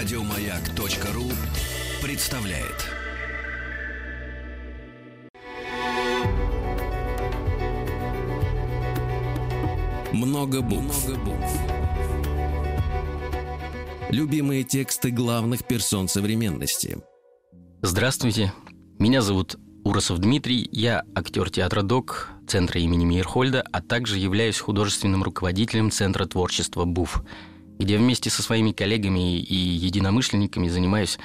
Радиомаяк.ру представляет. Много букв. Любимые тексты главных персон современности. Здравствуйте, меня зовут Уросов Дмитрий, я актер театра ДОК, Центра имени Мейерхольда, а также являюсь художественным руководителем Центра творчества БУФ, где вместе со своими коллегами и единомышленниками занимаюсь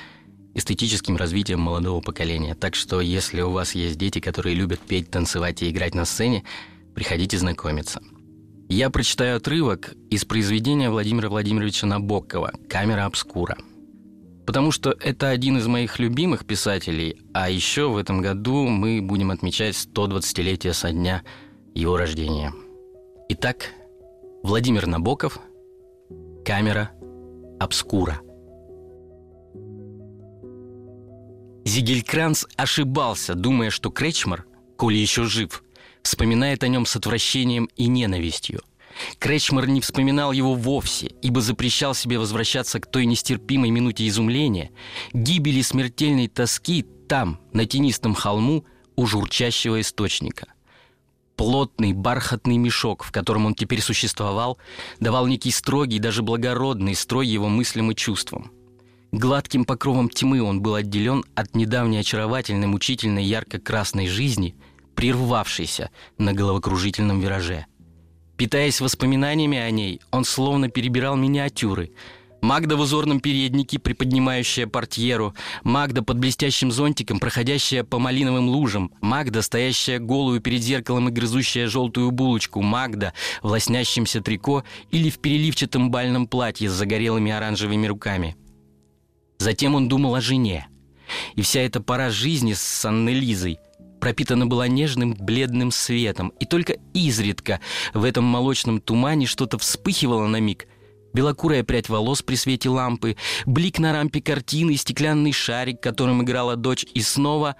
эстетическим развитием молодого поколения. Так что, если у вас есть дети, которые любят петь, танцевать и играть на сцене, приходите знакомиться – я прочитаю отрывок из произведения Владимира Владимировича Набокова «Камера обскура». Потому что это один из моих любимых писателей, а еще в этом году мы будем отмечать 120-летие со дня его рождения. Итак, Владимир Набоков «Камера обскура». Зигелькранц ошибался, думая, что Кречмар, коли еще жив, вспоминает о нем с отвращением и ненавистью. Кречмар не вспоминал его вовсе, ибо запрещал себе возвращаться к той нестерпимой минуте изумления, гибели смертельной тоски там, на тенистом холму, у журчащего источника. Плотный бархатный мешок, в котором он теперь существовал, давал некий строгий, даже благородный строй его мыслям и чувствам. Гладким покровом тьмы он был отделен от недавней очаровательной, мучительной, ярко-красной жизни – прервавшейся на головокружительном вираже. Питаясь воспоминаниями о ней, он словно перебирал миниатюры. Магда в узорном переднике, приподнимающая портьеру, Магда под блестящим зонтиком, проходящая по малиновым лужам, Магда, стоящая голую перед зеркалом и грызущая желтую булочку, Магда в лоснящемся трико или в переливчатом бальном платье с загорелыми оранжевыми руками. Затем он думал о жене. И вся эта пора жизни с Аннелизой пропитана была нежным бледным светом, и только изредка в этом молочном тумане что-то вспыхивало на миг. Белокурая прядь волос при свете лампы, блик на рампе картины, стеклянный шарик, которым играла дочь, и снова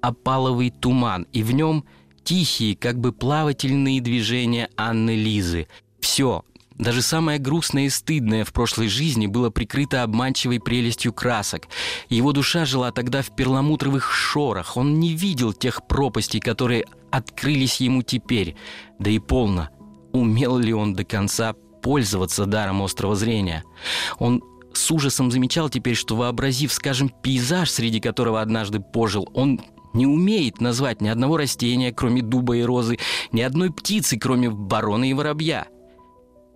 опаловый туман, и в нем тихие, как бы плавательные движения Анны Лизы. Все, даже самое грустное и стыдное в прошлой жизни было прикрыто обманчивой прелестью красок. Его душа жила тогда в перламутровых шорах. Он не видел тех пропастей, которые открылись ему теперь. Да и полно. Умел ли он до конца пользоваться даром острого зрения? Он с ужасом замечал теперь, что вообразив, скажем, пейзаж, среди которого однажды пожил, он не умеет назвать ни одного растения, кроме дуба и розы, ни одной птицы, кроме ворона и воробья –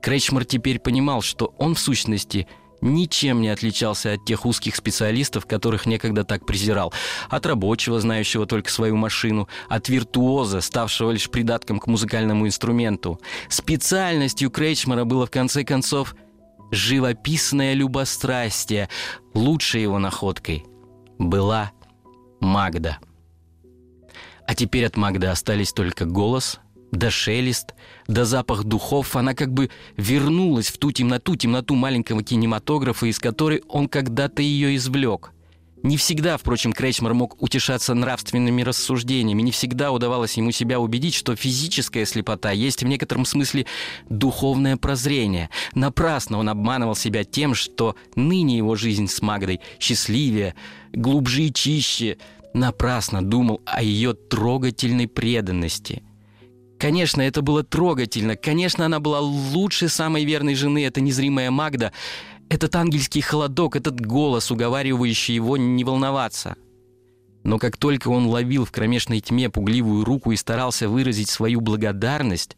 Кречмар теперь понимал, что он в сущности ничем не отличался от тех узких специалистов, которых некогда так презирал. От рабочего, знающего только свою машину, от виртуоза, ставшего лишь придатком к музыкальному инструменту. Специальностью Кречмара было в конце концов живописное любострастие. Лучшей его находкой была Магда. А теперь от Магды остались только голос да шелест, да запах духов, она как бы вернулась в ту темноту, темноту маленького кинематографа, из которой он когда-то ее извлек. Не всегда, впрочем, Кречмар мог утешаться нравственными рассуждениями, не всегда удавалось ему себя убедить, что физическая слепота есть в некотором смысле духовное прозрение. Напрасно он обманывал себя тем, что ныне его жизнь с Магдой счастливее, глубже и чище. Напрасно думал о ее трогательной преданности – Конечно, это было трогательно. Конечно, она была лучшей самой верной жены, эта незримая Магда. Этот ангельский холодок, этот голос, уговаривающий его не волноваться. Но как только он ловил в кромешной тьме пугливую руку и старался выразить свою благодарность,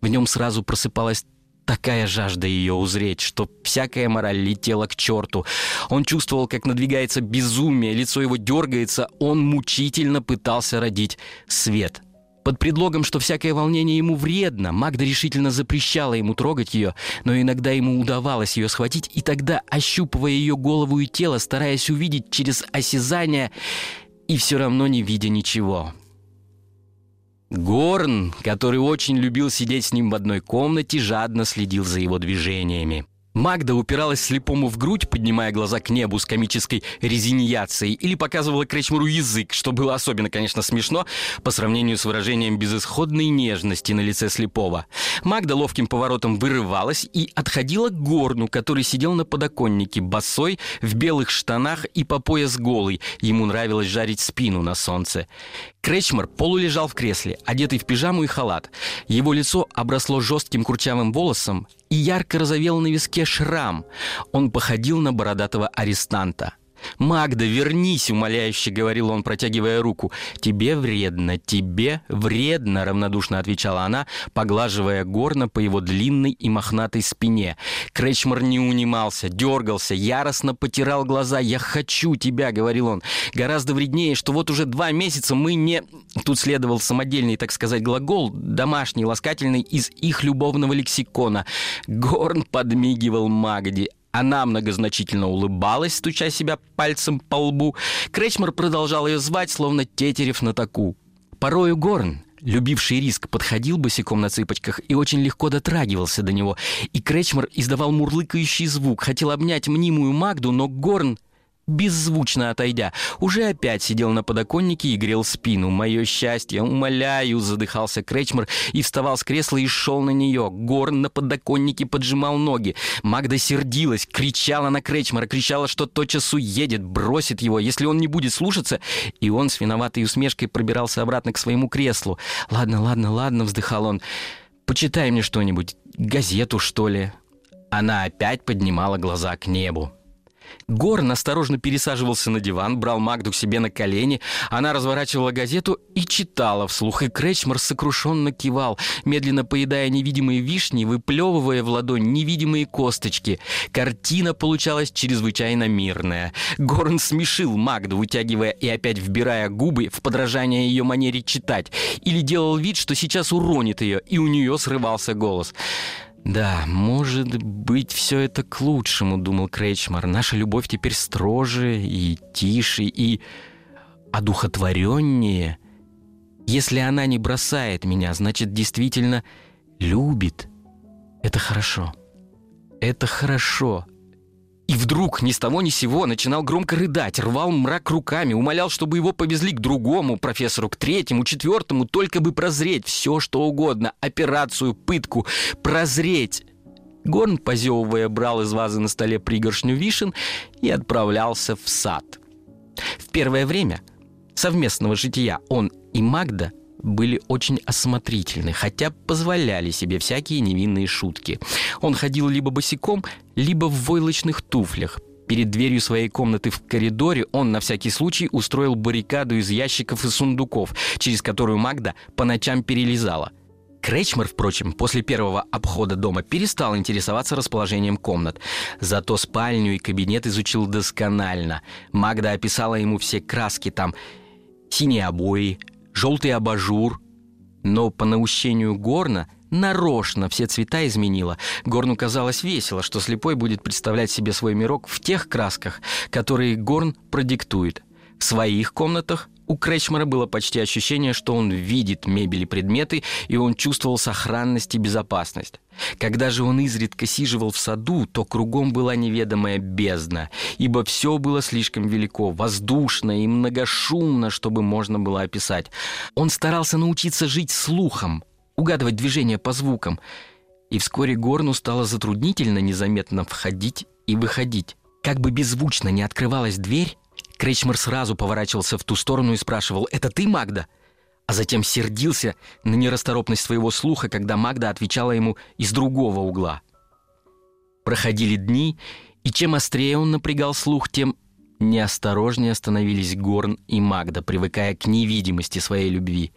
в нем сразу просыпалась такая жажда ее узреть, что всякая мораль летела к черту. Он чувствовал, как надвигается безумие, лицо его дергается, он мучительно пытался родить свет — под предлогом, что всякое волнение ему вредно, Магда решительно запрещала ему трогать ее, но иногда ему удавалось ее схватить, и тогда, ощупывая ее голову и тело, стараясь увидеть через осязание, и все равно не видя ничего. Горн, который очень любил сидеть с ним в одной комнате, жадно следил за его движениями. Магда упиралась слепому в грудь, поднимая глаза к небу с комической резиньяцией, или показывала Кречмару язык, что было особенно, конечно, смешно по сравнению с выражением безысходной нежности на лице слепого. Магда ловким поворотом вырывалась и отходила к горну, который сидел на подоконнике, босой, в белых штанах и по пояс голый. Ему нравилось жарить спину на солнце. Кречмар полулежал в кресле, одетый в пижаму и халат. Его лицо обросло жестким курчавым волосом, и ярко разовел на виске шрам. Он походил на бородатого арестанта. «Магда, вернись!» — умоляюще говорил он, протягивая руку. «Тебе вредно, тебе вредно!» — равнодушно отвечала она, поглаживая горно по его длинной и мохнатой спине. Кречмар не унимался, дергался, яростно потирал глаза. «Я хочу тебя!» — говорил он. «Гораздо вреднее, что вот уже два месяца мы не...» Тут следовал самодельный, так сказать, глагол, домашний, ласкательный, из их любовного лексикона. Горн подмигивал Магде. Она многозначительно улыбалась, стуча себя пальцем по лбу. Кречмар продолжал ее звать, словно тетерев на таку. Порою Горн, любивший риск, подходил босиком на цыпочках и очень легко дотрагивался до него. И Кречмар издавал мурлыкающий звук, хотел обнять мнимую Магду, но Горн беззвучно отойдя, уже опять сидел на подоконнике и грел спину. «Мое счастье, умоляю!» — задыхался Кречмар и вставал с кресла и шел на нее. Горн на подоконнике поджимал ноги. Магда сердилась, кричала на Кречмара, кричала, что тотчас уедет, бросит его, если он не будет слушаться. И он с виноватой усмешкой пробирался обратно к своему креслу. «Ладно, ладно, ладно», — вздыхал он. «Почитай мне что-нибудь, газету, что ли». Она опять поднимала глаза к небу. Горн осторожно пересаживался на диван, брал Магду к себе на колени. Она разворачивала газету и читала вслух, и Кречмар сокрушенно кивал, медленно поедая невидимые вишни, выплевывая в ладонь невидимые косточки. Картина получалась чрезвычайно мирная. Горн смешил Магду, вытягивая и опять вбирая губы в подражание ее манере читать, или делал вид, что сейчас уронит ее, и у нее срывался голос. «Да, может быть, все это к лучшему», — думал Крейчмар. «Наша любовь теперь строже и тише, и одухотвореннее. Если она не бросает меня, значит, действительно любит. Это хорошо. Это хорошо. И вдруг ни с того ни сего начинал громко рыдать, рвал мрак руками, умолял, чтобы его повезли к другому профессору, к третьему, четвертому, только бы прозреть все, что угодно, операцию, пытку, прозреть. Горн, позевывая, брал из вазы на столе пригоршню вишен и отправлялся в сад. В первое время совместного жития он и Магда – были очень осмотрительны, хотя позволяли себе всякие невинные шутки. Он ходил либо босиком, либо в войлочных туфлях. Перед дверью своей комнаты в коридоре он на всякий случай устроил баррикаду из ящиков и сундуков, через которую Магда по ночам перелезала. Кречмер, впрочем, после первого обхода дома перестал интересоваться расположением комнат. Зато спальню и кабинет изучил досконально. Магда описала ему все краски там. Синие обои, желтый абажур. Но по наущению Горна нарочно все цвета изменила. Горну казалось весело, что слепой будет представлять себе свой мирок в тех красках, которые Горн продиктует. В своих комнатах у Кречмара было почти ощущение, что он видит мебель и предметы, и он чувствовал сохранность и безопасность. Когда же он изредка сиживал в саду, то кругом была неведомая бездна, ибо все было слишком велико, воздушно и многошумно, чтобы можно было описать. Он старался научиться жить слухом, угадывать движения по звукам, и вскоре Горну стало затруднительно незаметно входить и выходить. Как бы беззвучно не открывалась дверь, Кречмар сразу поворачивался в ту сторону и спрашивал «Это ты, Магда?» А затем сердился на нерасторопность своего слуха, когда Магда отвечала ему из другого угла. Проходили дни, и чем острее он напрягал слух, тем неосторожнее становились Горн и Магда, привыкая к невидимости своей любви.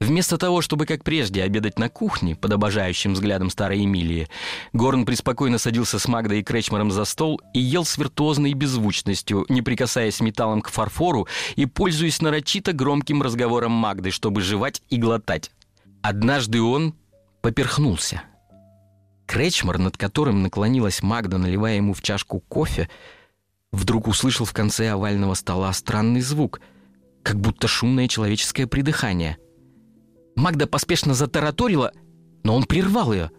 Вместо того, чтобы, как прежде, обедать на кухне под обожающим взглядом старой Эмилии, Горн преспокойно садился с Магдой и Кречмаром за стол и ел с виртуозной беззвучностью, не прикасаясь металлом к фарфору и пользуясь нарочито громким разговором Магды, чтобы жевать и глотать. Однажды он поперхнулся. Кречмар, над которым наклонилась Магда, наливая ему в чашку кофе, вдруг услышал в конце овального стола странный звук, как будто шумное человеческое придыхание. Магда поспешно затараторила, но он прервал ее.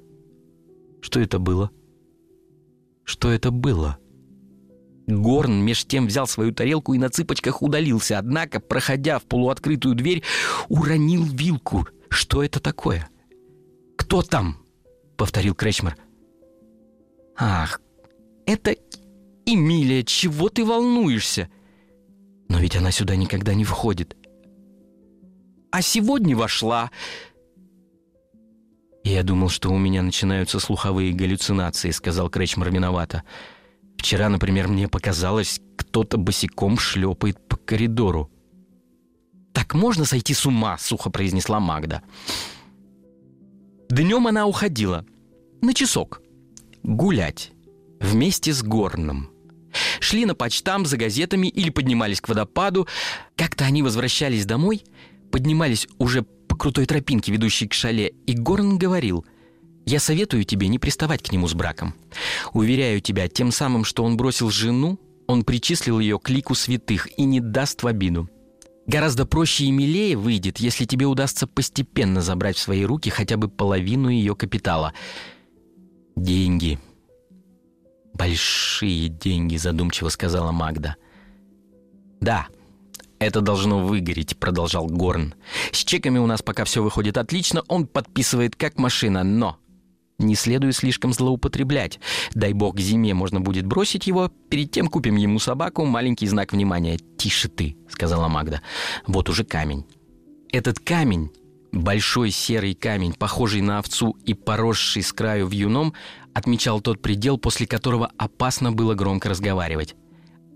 Что это было? Что это было? Горн меж тем взял свою тарелку и на цыпочках удалился, однако, проходя в полуоткрытую дверь, уронил вилку. Что это такое? «Кто там?» — повторил Кречмар. «Ах, это Эмилия, чего ты волнуешься?» «Но ведь она сюда никогда не входит». «А сегодня вошла». «Я думал, что у меня начинаются слуховые галлюцинации», — сказал Кречмар виновато. «Вчера, например, мне показалось, кто-то босиком шлепает по коридору». «Так можно сойти с ума», — сухо произнесла Магда. Днем она уходила. На часок. Гулять. Вместе с Горном. Шли на почтам за газетами или поднимались к водопаду. Как-то они возвращались домой, поднимались уже по крутой тропинке, ведущей к шале, и Горн говорил — я советую тебе не приставать к нему с браком. Уверяю тебя, тем самым, что он бросил жену, он причислил ее к лику святых и не даст в обиду. Гораздо проще и милее выйдет, если тебе удастся постепенно забрать в свои руки хотя бы половину ее капитала. Деньги. Большие деньги, задумчиво сказала Магда. Да, это должно выгореть, продолжал Горн. С чеками у нас пока все выходит отлично, он подписывает как машина, но не следует слишком злоупотреблять. Дай бог, к зиме можно будет бросить его. Перед тем купим ему собаку, маленький знак внимания. «Тише ты», — сказала Магда. «Вот уже камень». Этот камень, большой серый камень, похожий на овцу и поросший с краю вьюном, отмечал тот предел, после которого опасно было громко разговаривать.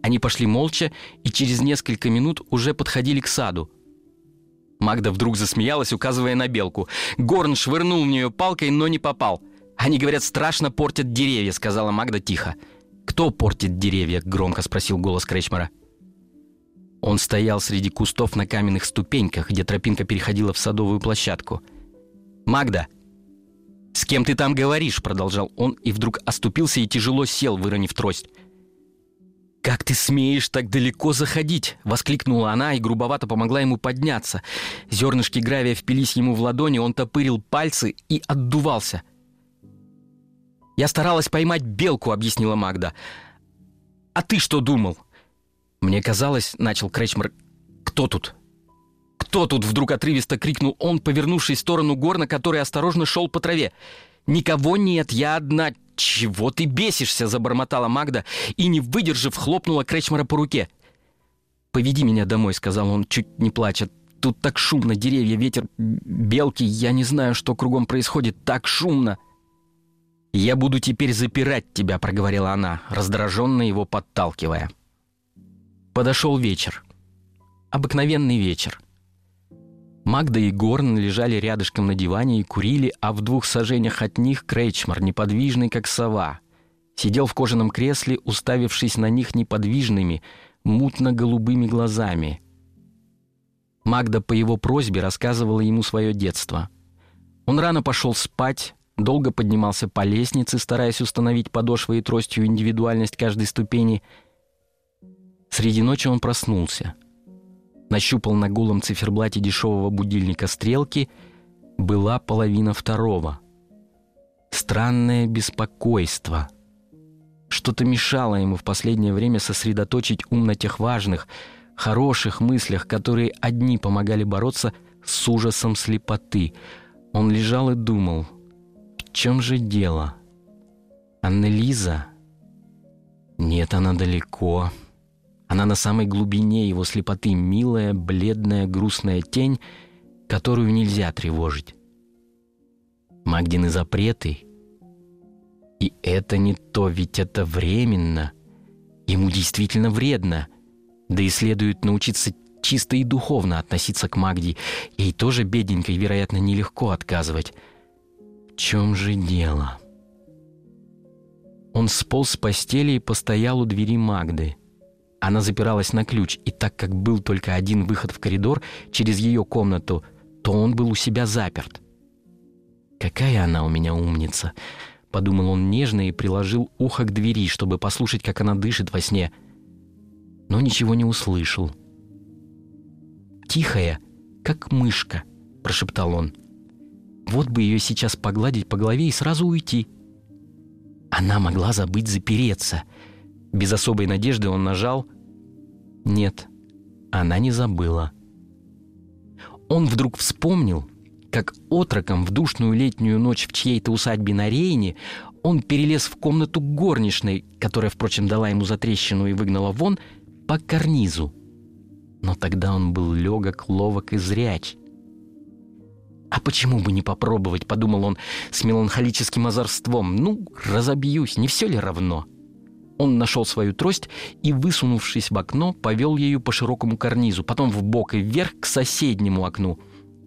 Они пошли молча и через несколько минут уже подходили к саду. Магда вдруг засмеялась, указывая на белку. Горн швырнул в нее палкой, но не попал. «Они, говорят, страшно портят деревья», — сказала Магда тихо. «Кто портит деревья?» — громко спросил голос Кречмара. Он стоял среди кустов на каменных ступеньках, где тропинка переходила в садовую площадку. «Магда!» «С кем ты там говоришь?» — продолжал он, и вдруг оступился и тяжело сел, выронив трость. «Как ты смеешь так далеко заходить?» — воскликнула она и грубовато помогла ему подняться. Зернышки гравия впились ему в ладони, он топырил пальцы и отдувался. «Я старалась поймать белку», — объяснила Магда. «А ты что думал?» «Мне казалось», — начал Кречмар, — «кто тут?» «Кто тут?» — вдруг отрывисто крикнул он, повернувшись в сторону горна, который осторожно шел по траве. «Никого нет, я одна!» «Чего ты бесишься?» — забормотала Магда и, не выдержав, хлопнула Кречмара по руке. «Поведи меня домой», — сказал он, чуть не плача. «Тут так шумно, деревья, ветер, белки, я не знаю, что кругом происходит, так шумно!» «Я буду теперь запирать тебя», — проговорила она, раздраженно его подталкивая. Подошел вечер. Обыкновенный вечер. Магда и Горн лежали рядышком на диване и курили, а в двух сажениях от них Крейчмар, неподвижный, как сова, сидел в кожаном кресле, уставившись на них неподвижными, мутно-голубыми глазами. Магда по его просьбе рассказывала ему свое детство. Он рано пошел спать, долго поднимался по лестнице, стараясь установить подошвой и тростью индивидуальность каждой ступени. Среди ночи он проснулся. Нащупал на голом циферблате дешевого будильника стрелки. Была половина второго. Странное беспокойство. Что-то мешало ему в последнее время сосредоточить ум на тех важных, хороших мыслях, которые одни помогали бороться с ужасом слепоты. Он лежал и думал — чем же дело? Аннелиза? Нет, она далеко. Она на самой глубине его слепоты, милая, бледная, грустная тень, которую нельзя тревожить. Магдины запреты. И это не то, ведь это временно. Ему действительно вредно. Да и следует научиться чисто и духовно относиться к Магде. Ей тоже бедненькой, вероятно, нелегко отказывать чем же дело? Он сполз с постели и постоял у двери Магды. Она запиралась на ключ, и так как был только один выход в коридор через ее комнату, то он был у себя заперт. «Какая она у меня умница!» — подумал он нежно и приложил ухо к двери, чтобы послушать, как она дышит во сне. Но ничего не услышал. «Тихая, как мышка», — прошептал он. — вот бы ее сейчас погладить по голове и сразу уйти. Она могла забыть запереться. Без особой надежды он нажал. Нет, она не забыла. Он вдруг вспомнил, как отроком в душную летнюю ночь в чьей-то усадьбе на Рейне он перелез в комнату горничной, которая, впрочем, дала ему затрещину и выгнала вон, по карнизу. Но тогда он был легок, ловок и зряч. «А почему бы не попробовать?» — подумал он с меланхолическим озорством. «Ну, разобьюсь, не все ли равно?» Он нашел свою трость и, высунувшись в окно, повел ею по широкому карнизу, потом в бок и вверх к соседнему окну.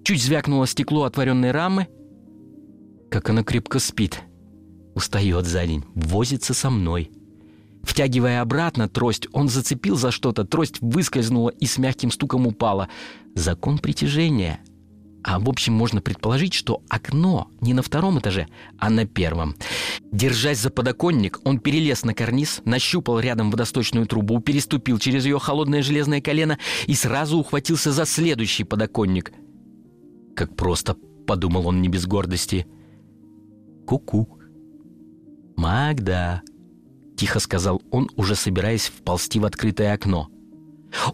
Чуть звякнуло стекло отворенной рамы. Как она крепко спит. Устает за день, возится со мной. Втягивая обратно трость, он зацепил за что-то, трость выскользнула и с мягким стуком упала. Закон притяжения — а в общем можно предположить, что окно не на втором этаже, а на первом. Держась за подоконник, он перелез на карниз, нащупал рядом водосточную трубу, переступил через ее холодное железное колено и сразу ухватился за следующий подоконник. Как просто, подумал он не без гордости. Ку-ку. Магда, тихо сказал он, уже собираясь вползти в открытое окно.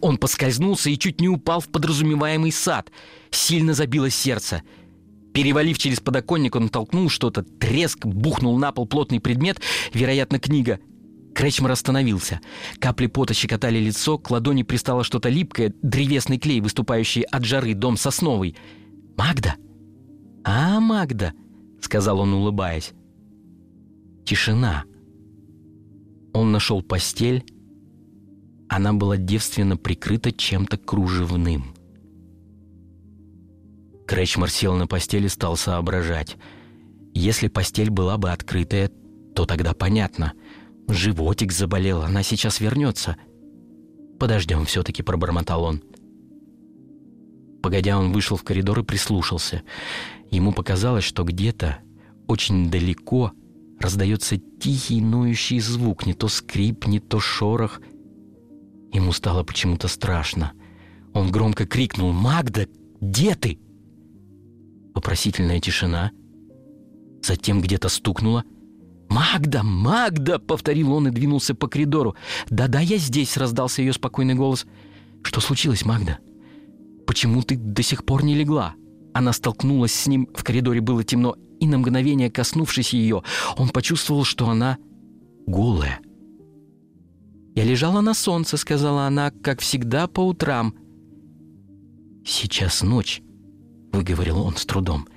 Он поскользнулся и чуть не упал в подразумеваемый сад. Сильно забилось сердце. Перевалив через подоконник, он толкнул что-то, треск, бухнул на пол плотный предмет, вероятно, книга. Кречмар остановился. Капли пота щекотали лицо, к ладони пристало что-то липкое, древесный клей, выступающий от жары, дом сосновый. «Магда?» «А, Магда!» — сказал он, улыбаясь. Тишина. Он нашел постель, она была девственно прикрыта чем-то кружевным. Кречмар сел на постель и стал соображать. Если постель была бы открытая, то тогда понятно. Животик заболел, она сейчас вернется. «Подождем», — все-таки пробормотал он. Погодя, он вышел в коридор и прислушался. Ему показалось, что где-то, очень далеко, раздается тихий ноющий звук, не то скрип, не то шорох — Ему стало почему-то страшно. Он громко крикнул «Магда, где ты?» Вопросительная тишина. Затем где-то стукнуло. «Магда! Магда!» — повторил он и двинулся по коридору. «Да-да, я здесь!» — раздался ее спокойный голос. «Что случилось, Магда? Почему ты до сих пор не легла?» Она столкнулась с ним, в коридоре было темно, и на мгновение, коснувшись ее, он почувствовал, что она голая — «Я лежала на солнце», — сказала она, — «как всегда по утрам». «Сейчас ночь», — выговорил он с трудом.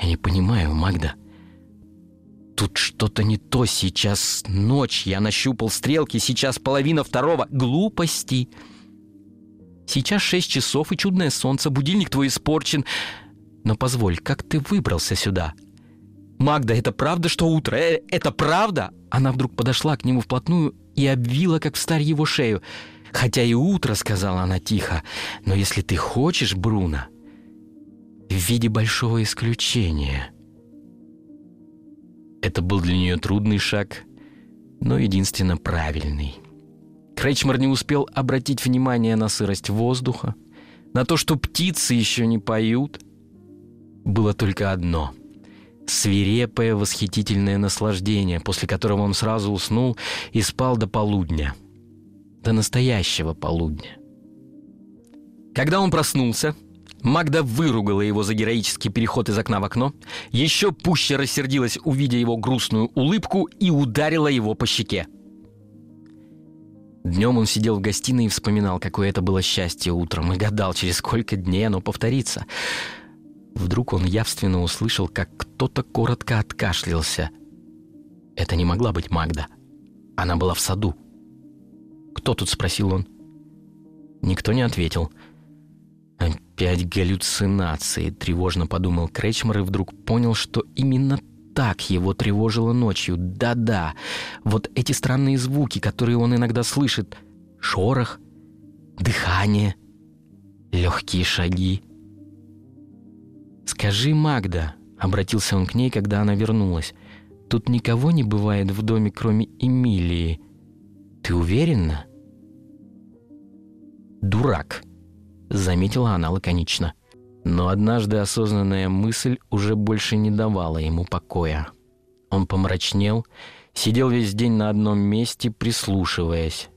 «Я не понимаю, Магда. Тут что-то не то. Сейчас ночь. Я нащупал стрелки. Сейчас половина второго. Глупости. Сейчас шесть часов и чудное солнце. Будильник твой испорчен. Но позволь, как ты выбрался сюда?» «Магда, это правда, что утро? Э, это правда?» Она вдруг подошла к нему вплотную и обвила, как встарь, его шею. «Хотя и утро», — сказала она тихо, — «но если ты хочешь, Бруно, в виде большого исключения». Это был для нее трудный шаг, но единственно правильный. Кречмар не успел обратить внимание на сырость воздуха, на то, что птицы еще не поют. Было только одно — свирепое восхитительное наслаждение, после которого он сразу уснул и спал до полудня. До настоящего полудня. Когда он проснулся, Магда выругала его за героический переход из окна в окно, еще пуще рассердилась, увидя его грустную улыбку, и ударила его по щеке. Днем он сидел в гостиной и вспоминал, какое это было счастье утром, и гадал, через сколько дней оно повторится — Вдруг он явственно услышал, как кто-то коротко откашлялся. Это не могла быть Магда. Она была в саду. «Кто тут?» — спросил он. Никто не ответил. «Опять галлюцинации», — тревожно подумал Кречмар и вдруг понял, что именно так его тревожило ночью. Да-да, вот эти странные звуки, которые он иногда слышит. Шорох, дыхание, легкие шаги — «Скажи, Магда», — обратился он к ней, когда она вернулась, «тут никого не бывает в доме, кроме Эмилии. Ты уверена?» «Дурак», — заметила она лаконично. Но однажды осознанная мысль уже больше не давала ему покоя. Он помрачнел, Сидел весь день на одном месте, прислушиваясь.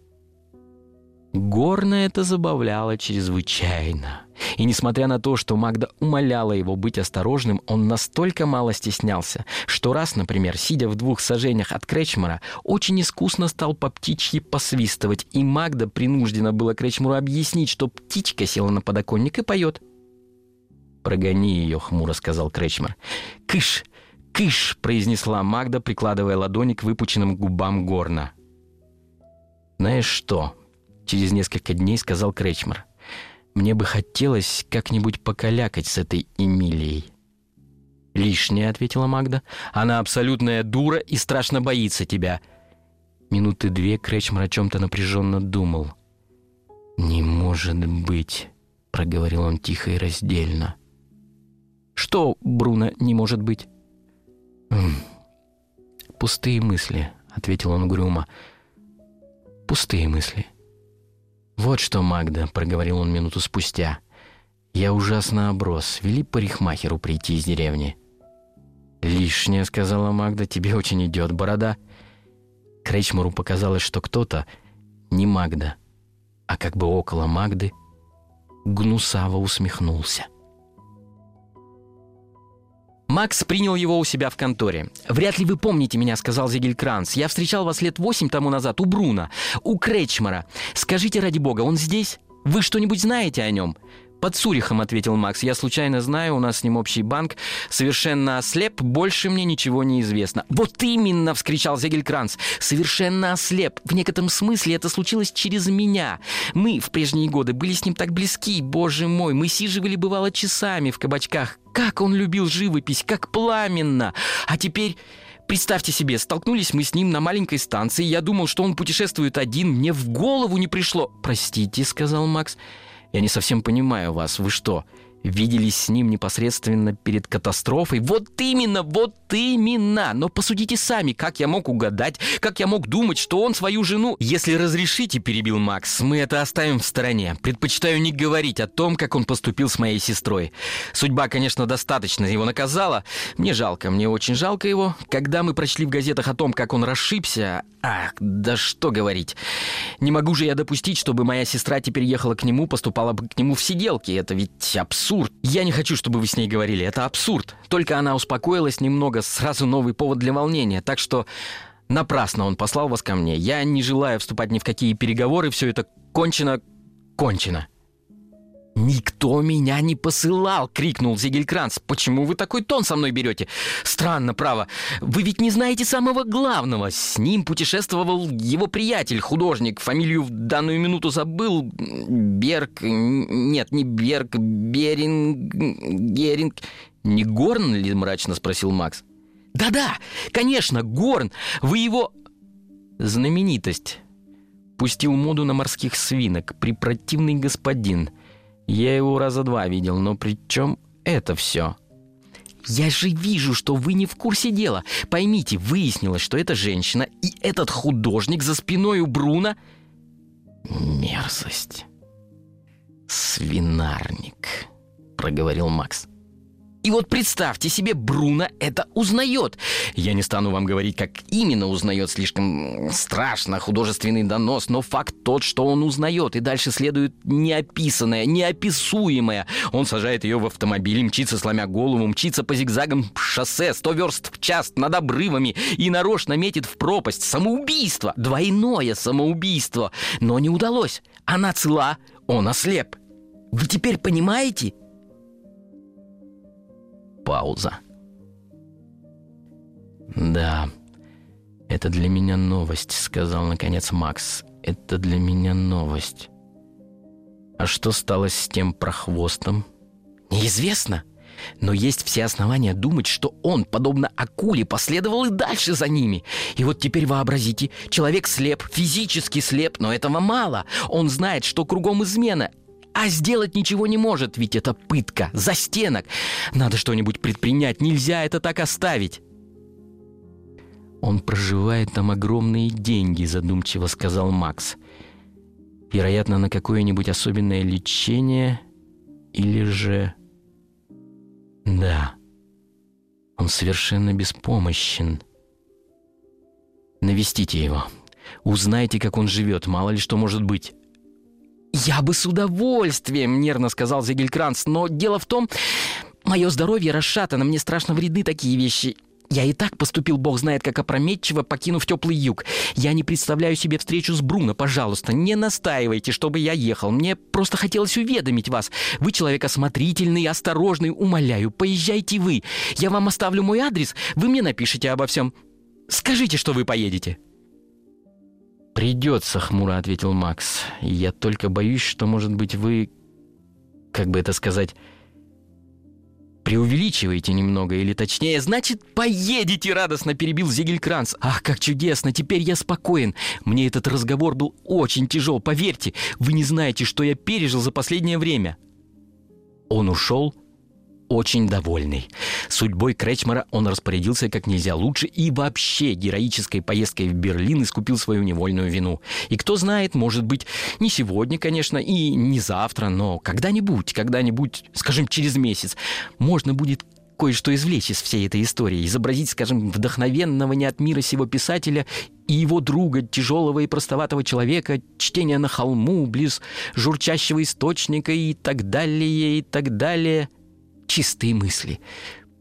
Горно это забавляло чрезвычайно. И несмотря на то, что Магда умоляла его быть осторожным, он настолько мало стеснялся, что раз, например, сидя в двух сажениях от Кречмара, очень искусно стал по птичьи посвистывать, и Магда принуждена была Кречмару объяснить, что птичка села на подоконник и поет. «Прогони ее», — хмуро сказал Кречмар. «Кыш! Кыш!» — произнесла Магда, прикладывая ладони к выпученным губам Горна. «Знаешь что?» через несколько дней сказал Кречмар. «Мне бы хотелось как-нибудь покалякать с этой Эмилией». «Лишнее», — ответила Магда. «Она абсолютная дура и страшно боится тебя». Минуты две Кречмар о чем-то напряженно думал. «Не может быть», — проговорил он тихо и раздельно. «Что, Бруно, не может быть?» «Пустые мысли», — ответил он угрюмо. «Пустые мысли». «Вот что, Магда», — проговорил он минуту спустя. «Я ужасно оброс. Вели парикмахеру прийти из деревни». «Лишнее», — сказала Магда, — «тебе очень идет борода». Кречмару показалось, что кто-то, не Магда, а как бы около Магды, гнусаво усмехнулся. Макс принял его у себя в конторе. «Вряд ли вы помните меня», — сказал Зигелькранц. «Я встречал вас лет восемь тому назад у Бруна, у Кречмара. Скажите, ради бога, он здесь? Вы что-нибудь знаете о нем?» «Под Сурихом», — ответил Макс. «Я случайно знаю, у нас с ним общий банк. Совершенно ослеп, больше мне ничего не известно». «Вот именно!» — вскричал Зегелькранц. «Совершенно ослеп. В некотором смысле это случилось через меня. Мы в прежние годы были с ним так близки, боже мой. Мы сиживали, бывало, часами в кабачках. Как он любил живопись, как пламенно! А теперь... Представьте себе, столкнулись мы с ним на маленькой станции. Я думал, что он путешествует один. Мне в голову не пришло. «Простите», — сказал Макс. Я не совсем понимаю вас. Вы что, виделись с ним непосредственно перед катастрофой. Вот именно, вот именно. Но посудите сами, как я мог угадать, как я мог думать, что он свою жену... Если разрешите, перебил Макс, мы это оставим в стороне. Предпочитаю не говорить о том, как он поступил с моей сестрой. Судьба, конечно, достаточно его наказала. Мне жалко, мне очень жалко его. Когда мы прочли в газетах о том, как он расшибся... Ах, да что говорить. Не могу же я допустить, чтобы моя сестра теперь ехала к нему, поступала бы к нему в сиделки. Это ведь абсурд абсурд. Я не хочу, чтобы вы с ней говорили. Это абсурд. Только она успокоилась немного, сразу новый повод для волнения. Так что напрасно он послал вас ко мне. Я не желаю вступать ни в какие переговоры. Все это кончено, кончено. «Никто меня не посылал!» — крикнул Зигелькранц. «Почему вы такой тон со мной берете? Странно, право. Вы ведь не знаете самого главного. С ним путешествовал его приятель, художник. Фамилию в данную минуту забыл. Берг... Нет, не Берг. Беринг... Геринг... Не Горн ли?» — мрачно спросил Макс. «Да-да, конечно, Горн. Вы его...» «Знаменитость. Пустил моду на морских свинок. Препротивный господин». Я его раза два видел, но при чем это все? Я же вижу, что вы не в курсе дела. Поймите, выяснилось, что эта женщина и этот художник за спиной у Бруна... Мерзость. Свинарник, проговорил Макс. И вот представьте себе, Бруно это узнает. Я не стану вам говорить, как именно узнает, слишком страшно, художественный донос, но факт тот, что он узнает, и дальше следует неописанное, неописуемое. Он сажает ее в автомобиль, мчится, сломя голову, мчится по зигзагам шоссе, сто верст в час над обрывами и нарочно метит в пропасть. Самоубийство! Двойное самоубийство! Но не удалось. Она цела, он ослеп. Вы теперь понимаете? Пауза. «Да, это для меня новость», — сказал наконец Макс. «Это для меня новость». «А что стало с тем прохвостом?» «Неизвестно», но есть все основания думать, что он, подобно акуле, последовал и дальше за ними. И вот теперь вообразите, человек слеп, физически слеп, но этого мало. Он знает, что кругом измена, а сделать ничего не может, ведь это пытка, за стенок. Надо что-нибудь предпринять, нельзя это так оставить. Он проживает там огромные деньги, задумчиво сказал Макс. Вероятно, на какое-нибудь особенное лечение или же... Да, он совершенно беспомощен. Навестите его. Узнайте, как он живет, мало ли что может быть. «Я бы с удовольствием», — нервно сказал Зигелькранц, «но дело в том, мое здоровье расшатано, мне страшно вредны такие вещи. Я и так поступил, бог знает, как опрометчиво, покинув теплый юг. Я не представляю себе встречу с Бруно, пожалуйста, не настаивайте, чтобы я ехал. Мне просто хотелось уведомить вас. Вы человек осмотрительный, осторожный, умоляю, поезжайте вы. Я вам оставлю мой адрес, вы мне напишите обо всем. Скажите, что вы поедете». «Придется», — хмуро ответил Макс. «Я только боюсь, что, может быть, вы, как бы это сказать, преувеличиваете немного, или точнее, значит, поедете, радостно перебил Зигелькранц. Ах, как чудесно, теперь я спокоен. Мне этот разговор был очень тяжел, поверьте, вы не знаете, что я пережил за последнее время. Он ушел, очень довольный. Судьбой Кречмара он распорядился как нельзя лучше и вообще героической поездкой в Берлин искупил свою невольную вину. И кто знает, может быть, не сегодня, конечно, и не завтра, но когда-нибудь, когда-нибудь, скажем, через месяц, можно будет кое-что извлечь из всей этой истории, изобразить, скажем, вдохновенного не от мира сего писателя и его друга, тяжелого и простоватого человека, чтение на холму, близ журчащего источника и так далее, и так далее – чистые мысли,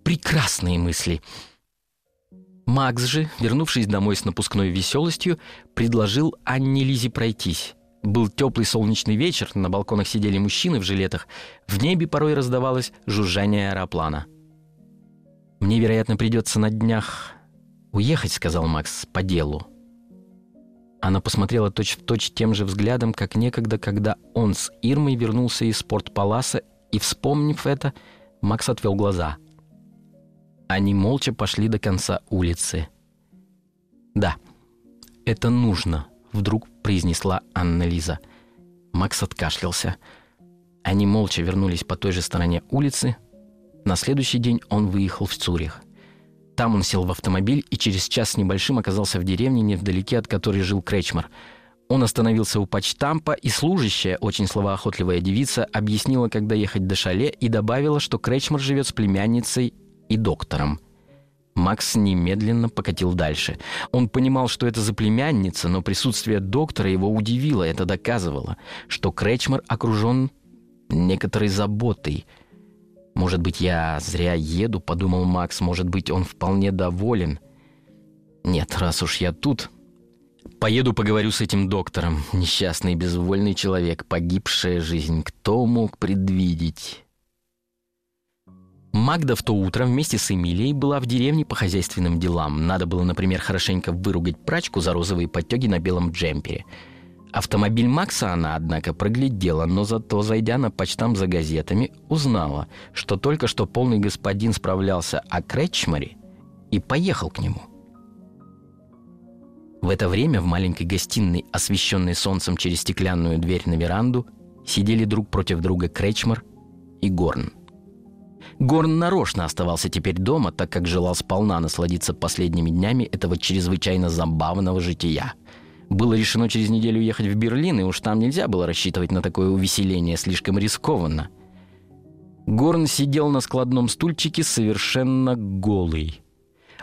прекрасные мысли. Макс же, вернувшись домой с напускной веселостью, предложил Анне Лизе пройтись. Был теплый солнечный вечер, на балконах сидели мужчины в жилетах, в небе порой раздавалось жужжание аэроплана. «Мне, вероятно, придется на днях уехать», — сказал Макс, — «по делу». Она посмотрела точь-в-точь точь тем же взглядом, как некогда, когда он с Ирмой вернулся из спортпаласа, и, вспомнив это, — Макс отвел глаза. Они молча пошли до конца улицы. «Да, это нужно», — вдруг произнесла Анна-Лиза. Макс откашлялся. Они молча вернулись по той же стороне улицы. На следующий день он выехал в Цюрих. Там он сел в автомобиль и через час с небольшим оказался в деревне, невдалеке от которой жил Кречмар — он остановился у почтампа, и служащая, очень словоохотливая девица, объяснила, когда ехать до шале, и добавила, что Кречмар живет с племянницей и доктором. Макс немедленно покатил дальше. Он понимал, что это за племянница, но присутствие доктора его удивило. Это доказывало, что Кречмар окружен некоторой заботой. «Может быть, я зря еду», — подумал Макс. «Может быть, он вполне доволен». «Нет, раз уж я тут, Поеду поговорю с этим доктором. Несчастный безвольный человек, погибшая жизнь. Кто мог предвидеть? Магда в то утро вместе с Эмилией была в деревне по хозяйственным делам. Надо было, например, хорошенько выругать прачку за розовые подтеги на белом джемпере. Автомобиль Макса она, однако, проглядела, но зато, зайдя на почтам за газетами, узнала, что только что полный господин справлялся о Кречмаре и поехал к нему. В это время в маленькой гостиной, освещенной солнцем через стеклянную дверь на веранду, сидели друг против друга Кречмар и Горн. Горн нарочно оставался теперь дома, так как желал сполна насладиться последними днями этого чрезвычайно забавного жития. Было решено через неделю ехать в Берлин, и уж там нельзя было рассчитывать на такое увеселение, слишком рискованно. Горн сидел на складном стульчике совершенно голый.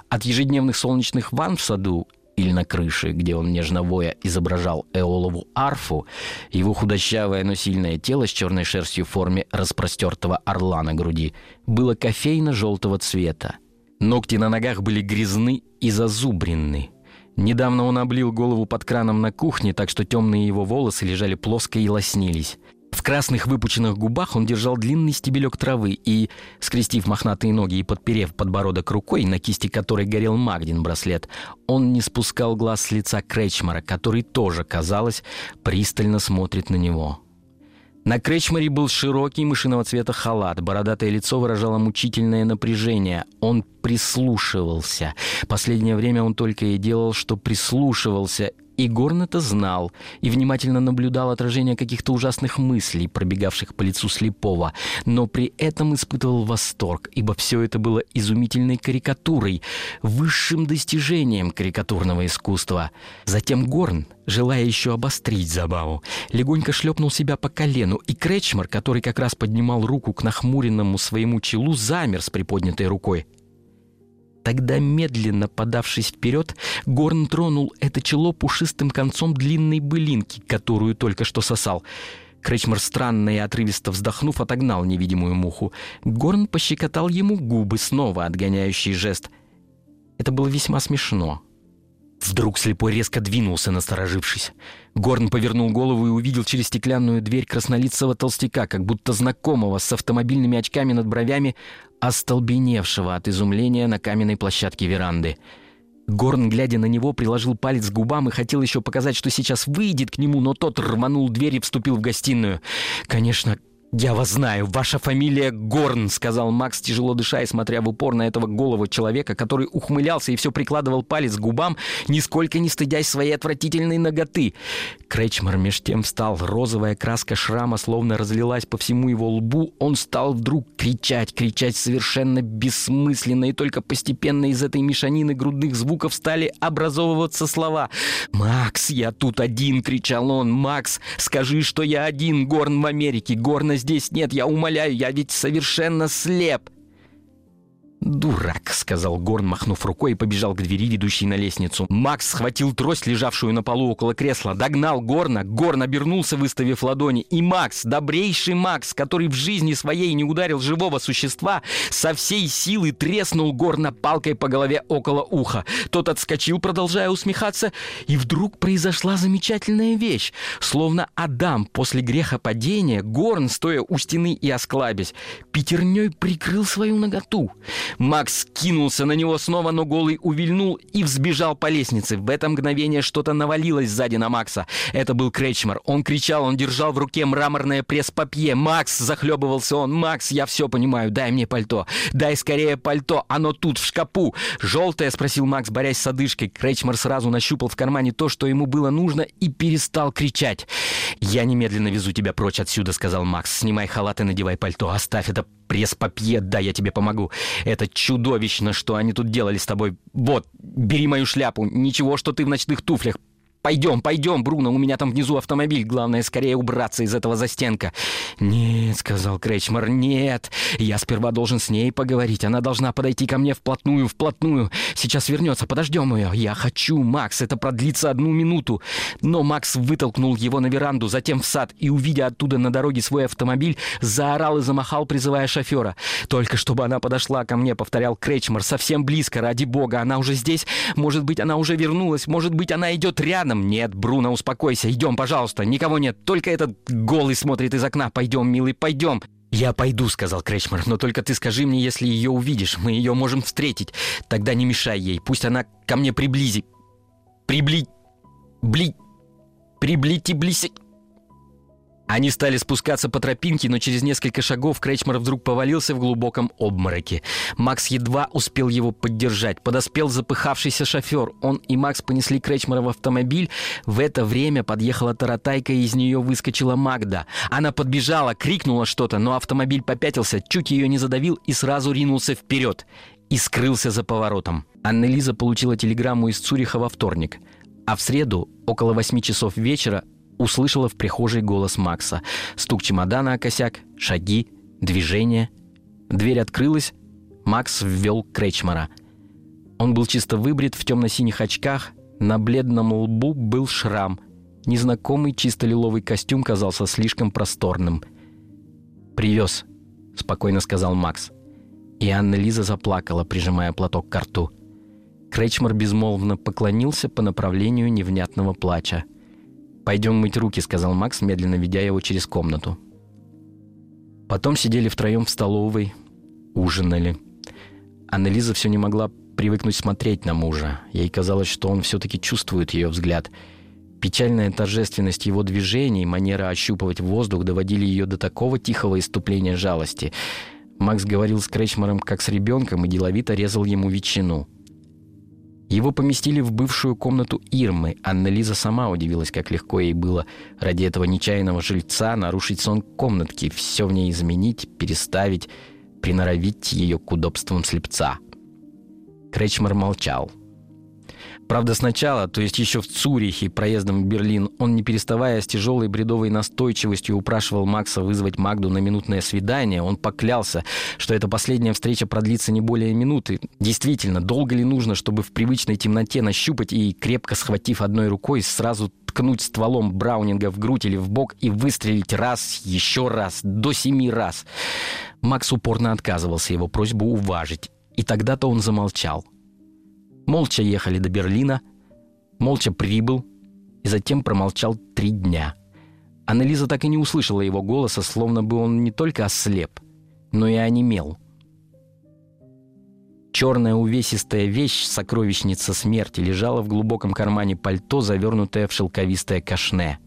От ежедневных солнечных ванн в саду или на крыше, где он нежно воя изображал эолову арфу, его худощавое, но сильное тело с черной шерстью в форме распростертого орла на груди было кофейно-желтого цвета. Ногти на ногах были грязны и зазубренны. Недавно он облил голову под краном на кухне, так что темные его волосы лежали плоско и лоснились. В красных выпученных губах он держал длинный стебелек травы и, скрестив мохнатые ноги и подперев подбородок рукой, на кисти которой горел Магдин браслет, он не спускал глаз с лица Кречмара, который тоже, казалось, пристально смотрит на него. На Кречмаре был широкий мышиного цвета халат, бородатое лицо выражало мучительное напряжение. Он прислушивался. Последнее время он только и делал, что прислушивался, и Горн это знал и внимательно наблюдал отражение каких-то ужасных мыслей, пробегавших по лицу слепого, но при этом испытывал восторг, ибо все это было изумительной карикатурой, высшим достижением карикатурного искусства. Затем Горн, желая еще обострить забаву, легонько шлепнул себя по колену, и Кречмар, который как раз поднимал руку к нахмуренному своему челу, замер с приподнятой рукой. Тогда, медленно подавшись вперед, Горн тронул это чело пушистым концом длинной былинки, которую только что сосал. Кречмар, странно и отрывисто вздохнув, отогнал невидимую муху. Горн пощекотал ему губы, снова отгоняющий жест. Это было весьма смешно. Вдруг слепой резко двинулся, насторожившись. Горн повернул голову и увидел через стеклянную дверь краснолицего толстяка, как будто знакомого с автомобильными очками над бровями, остолбеневшего от изумления на каменной площадке веранды. Горн, глядя на него, приложил палец к губам и хотел еще показать, что сейчас выйдет к нему, но тот рванул дверь и вступил в гостиную. Конечно, «Я вас знаю, ваша фамилия Горн», — сказал Макс, тяжело дыша и смотря в упор на этого голого человека, который ухмылялся и все прикладывал палец к губам, нисколько не стыдясь своей отвратительной ноготы. Кречмар меж тем встал, розовая краска шрама словно разлилась по всему его лбу, он стал вдруг кричать, кричать совершенно бессмысленно, и только постепенно из этой мешанины грудных звуков стали образовываться слова. «Макс, я тут один!» — кричал он. «Макс, скажи, что я один, Горн в Америке, Горна здесь нет, я умоляю, я ведь совершенно слеп!» «Дурак», — сказал Горн, махнув рукой и побежал к двери, ведущей на лестницу. Макс схватил трость, лежавшую на полу около кресла, догнал Горна, Горн обернулся, выставив ладони, и Макс, добрейший Макс, который в жизни своей не ударил живого существа, со всей силы треснул Горна палкой по голове около уха. Тот отскочил, продолжая усмехаться, и вдруг произошла замечательная вещь. Словно Адам после греха падения, Горн, стоя у стены и осклабясь, пятерней прикрыл свою ноготу. Макс кинулся на него снова, но голый увильнул и взбежал по лестнице. В это мгновение что-то навалилось сзади на Макса. Это был Кречмар. Он кричал, он держал в руке мраморное пресс-папье. «Макс!» — захлебывался он. «Макс, я все понимаю. Дай мне пальто. Дай скорее пальто. Оно тут, в шкапу. Желтое?» — спросил Макс, борясь с одышкой. Кречмар сразу нащупал в кармане то, что ему было нужно, и перестал кричать. «Я немедленно везу тебя прочь отсюда», — сказал Макс. «Снимай халат и надевай пальто. Оставь это пресс-папье, да, я тебе помогу. Это чудовищно, что они тут делали с тобой. Вот, бери мою шляпу. Ничего, что ты в ночных туфлях. «Пойдем, пойдем, Бруно, у меня там внизу автомобиль. Главное, скорее убраться из этого застенка». «Нет», — сказал Кречмар, — «нет. Я сперва должен с ней поговорить. Она должна подойти ко мне вплотную, вплотную. Сейчас вернется, подождем ее. Я хочу, Макс, это продлится одну минуту». Но Макс вытолкнул его на веранду, затем в сад, и, увидя оттуда на дороге свой автомобиль, заорал и замахал, призывая шофера. «Только чтобы она подошла ко мне», — повторял Кречмар, — «совсем близко, ради бога. Она уже здесь? Может быть, она уже вернулась? Может быть, она идет рядом?» Рядом. Нет, Бруно, успокойся. Идем, пожалуйста. Никого нет. Только этот голый смотрит из окна. Пойдем, милый, пойдем. «Я пойду», — сказал Кречмар, — «но только ты скажи мне, если ее увидишь. Мы ее можем встретить. Тогда не мешай ей. Пусть она ко мне приблизи... Прибли... Бли... Приблити блиси...» Они стали спускаться по тропинке, но через несколько шагов Кречмар вдруг повалился в глубоком обмороке. Макс едва успел его поддержать. Подоспел запыхавшийся шофер. Он и Макс понесли Кречмара в автомобиль. В это время подъехала таратайка, и из нее выскочила Магда. Она подбежала, крикнула что-то, но автомобиль попятился, чуть ее не задавил и сразу ринулся вперед. И скрылся за поворотом. Анна-Лиза получила телеграмму из Цюриха во вторник. А в среду, около восьми часов вечера, услышала в прихожей голос Макса. Стук чемодана о косяк, шаги, движение. Дверь открылась. Макс ввел Кречмара. Он был чисто выбрит в темно-синих очках. На бледном лбу был шрам. Незнакомый чисто лиловый костюм казался слишком просторным. «Привез», — спокойно сказал Макс. И Анна-Лиза заплакала, прижимая платок к рту. Кречмар безмолвно поклонился по направлению невнятного плача. «Пойдем мыть руки», — сказал Макс, медленно ведя его через комнату. Потом сидели втроем в столовой, ужинали. Аннелиза все не могла привыкнуть смотреть на мужа. Ей казалось, что он все-таки чувствует ее взгляд. Печальная торжественность его движений, манера ощупывать воздух доводили ее до такого тихого иступления жалости. Макс говорил с Кречмаром как с ребенком и деловито резал ему ветчину — его поместили в бывшую комнату Ирмы. Анна-Лиза сама удивилась, как легко ей было ради этого нечаянного жильца нарушить сон комнатки, все в ней изменить, переставить, приноровить ее к удобствам слепца. Кречмар молчал. Правда, сначала, то есть еще в Цюрихе, проездом в Берлин, он, не переставая с тяжелой бредовой настойчивостью, упрашивал Макса вызвать Магду на минутное свидание. Он поклялся, что эта последняя встреча продлится не более минуты. Действительно, долго ли нужно, чтобы в привычной темноте нащупать и, крепко схватив одной рукой, сразу ткнуть стволом Браунинга в грудь или в бок и выстрелить раз, еще раз, до семи раз? Макс упорно отказывался его просьбу уважить. И тогда-то он замолчал – Молча ехали до Берлина, молча прибыл и затем промолчал три дня. Аннелиза так и не услышала его голоса, словно бы он не только ослеп, но и онемел. Черная увесистая вещь, сокровищница смерти, лежала в глубоком кармане пальто, завернутая в шелковистое кашне.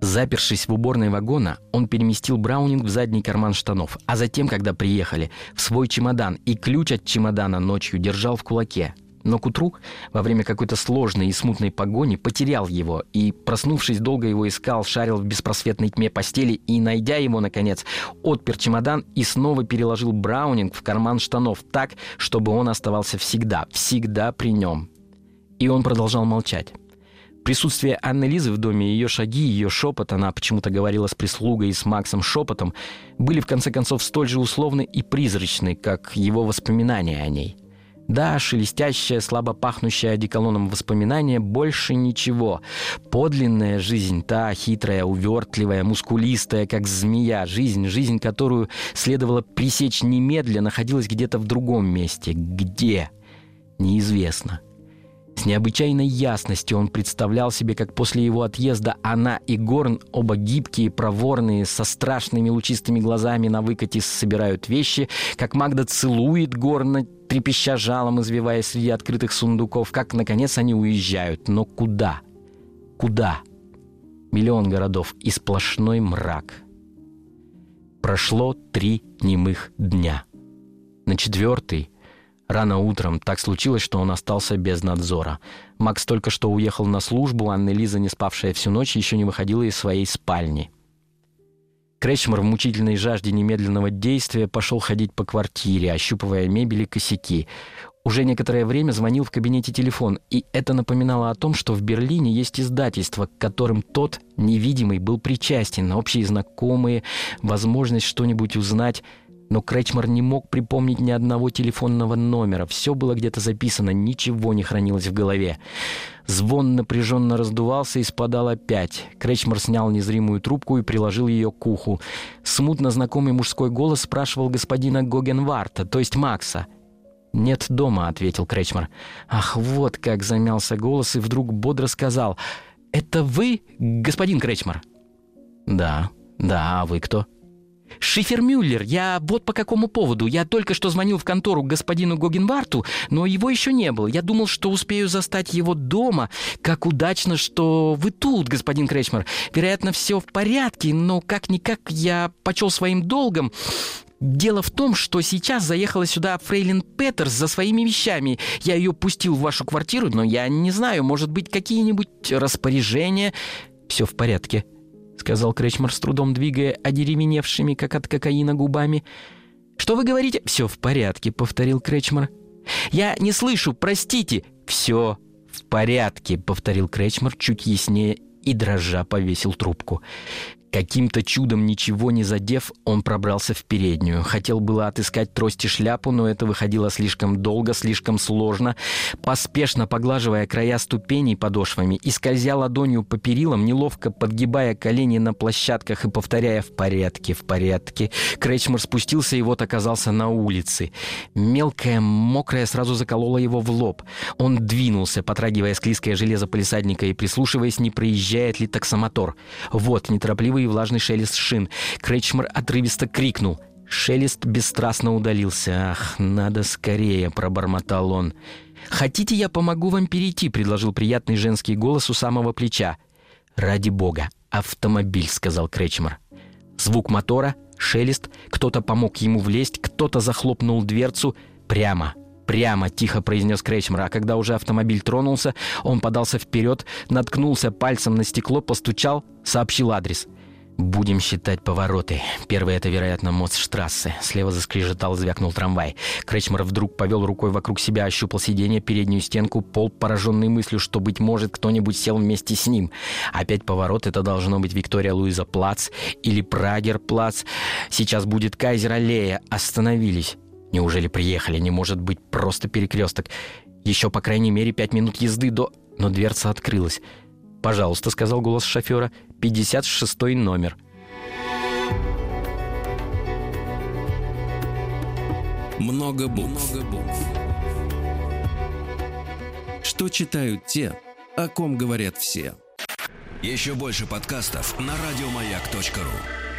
Запершись в уборной вагона, он переместил Браунинг в задний карман штанов, а затем, когда приехали, в свой чемодан и ключ от чемодана ночью держал в кулаке. Но к утру, во время какой-то сложной и смутной погони, потерял его и, проснувшись, долго его искал, шарил в беспросветной тьме постели и, найдя его, наконец, отпер чемодан и снова переложил Браунинг в карман штанов так, чтобы он оставался всегда, всегда при нем. И он продолжал молчать. Присутствие Анны Лизы в доме, ее шаги, ее шепот, она почему-то говорила с прислугой и с Максом шепотом, были в конце концов столь же условны и призрачны, как его воспоминания о ней. Да, шелестящее, слабо пахнущее одеколоном воспоминание, больше ничего. Подлинная жизнь, та хитрая, увертливая, мускулистая, как змея, жизнь, жизнь, которую следовало пресечь немедленно, находилась где-то в другом месте. Где? Неизвестно. С необычайной ясностью он представлял себе, как после его отъезда она и Горн, оба гибкие, проворные, со страшными лучистыми глазами на выкате собирают вещи, как Магда целует Горна, трепеща жалом, извиваясь среди открытых сундуков, как, наконец, они уезжают. Но куда? Куда? Миллион городов и сплошной мрак. Прошло три немых дня. На четвертый Рано утром так случилось, что он остался без надзора. Макс только что уехал на службу, Анна Лиза, не спавшая всю ночь, еще не выходила из своей спальни. Кречмар в мучительной жажде немедленного действия пошел ходить по квартире, ощупывая мебель и косяки. Уже некоторое время звонил в кабинете телефон, и это напоминало о том, что в Берлине есть издательство, к которым тот, невидимый, был причастен, общие знакомые, возможность что-нибудь узнать – но Кречмар не мог припомнить ни одного телефонного номера. Все было где-то записано, ничего не хранилось в голове. Звон напряженно раздувался и спадал опять. Кречмар снял незримую трубку и приложил ее к уху. Смутно знакомый мужской голос спрашивал господина Гогенварта, то есть Макса. «Нет дома», — ответил Кречмар. «Ах, вот как замялся голос и вдруг бодро сказал. «Это вы, господин Кречмар?» «Да, да, а вы кто?» Шифермюллер, я вот по какому поводу. Я только что звонил в контору господину Гогенварту, но его еще не было. Я думал, что успею застать его дома. Как удачно, что вы тут, господин Кречмар. Вероятно, все в порядке, но как-никак я почел своим долгом Дело в том, что сейчас заехала сюда Фрейлин Петерс за своими вещами. Я ее пустил в вашу квартиру, но я не знаю, может быть, какие-нибудь распоряжения. Все в порядке, сказал Кречмар с трудом двигая одеревеневшими, как от кокаина, губами. «Что вы говорите?» «Все в порядке», — повторил Кречмар. «Я не слышу, простите». «Все в порядке», — повторил Кречмар чуть яснее и дрожа повесил трубку. Каким-то чудом ничего не задев, он пробрался в переднюю. Хотел было отыскать трость и шляпу, но это выходило слишком долго, слишком сложно. Поспешно поглаживая края ступеней подошвами и скользя ладонью по перилам, неловко подгибая колени на площадках и повторяя «в порядке, в порядке», Кречмар спустился и вот оказался на улице. Мелкая, мокрая сразу заколола его в лоб. Он двинулся, потрагивая склизкое железо полисадника и прислушиваясь, не проезжает ли таксомотор. Вот неторопливый и влажный шелест шин. Кречмар отрывисто крикнул. Шелест бесстрастно удалился. «Ах, надо скорее!» — пробормотал он. «Хотите, я помогу вам перейти?» — предложил приятный женский голос у самого плеча. «Ради бога! Автомобиль!» — сказал Кречмар. Звук мотора, шелест, кто-то помог ему влезть, кто-то захлопнул дверцу. «Прямо!» Прямо, тихо произнес Кречмар, а когда уже автомобиль тронулся, он подался вперед, наткнулся пальцем на стекло, постучал, сообщил адрес. Будем считать повороты. Первый — это, вероятно, мост штрассы. Слева заскрежетал, звякнул трамвай. Кречмар вдруг повел рукой вокруг себя, ощупал сиденье, переднюю стенку, пол, пораженный мыслью, что, быть может, кто-нибудь сел вместе с ним. Опять поворот, это должно быть Виктория Луиза Плац или Прагер Плац. Сейчас будет Кайзер Аллея. Остановились. Неужели приехали? Не может быть просто перекресток. Еще, по крайней мере, пять минут езды до... Но дверца открылась. «Пожалуйста», — сказал голос шофера, — «56 номер». Много букв. Много букв. Что читают те, о ком говорят все. Еще больше подкастов на радиомаяк.ру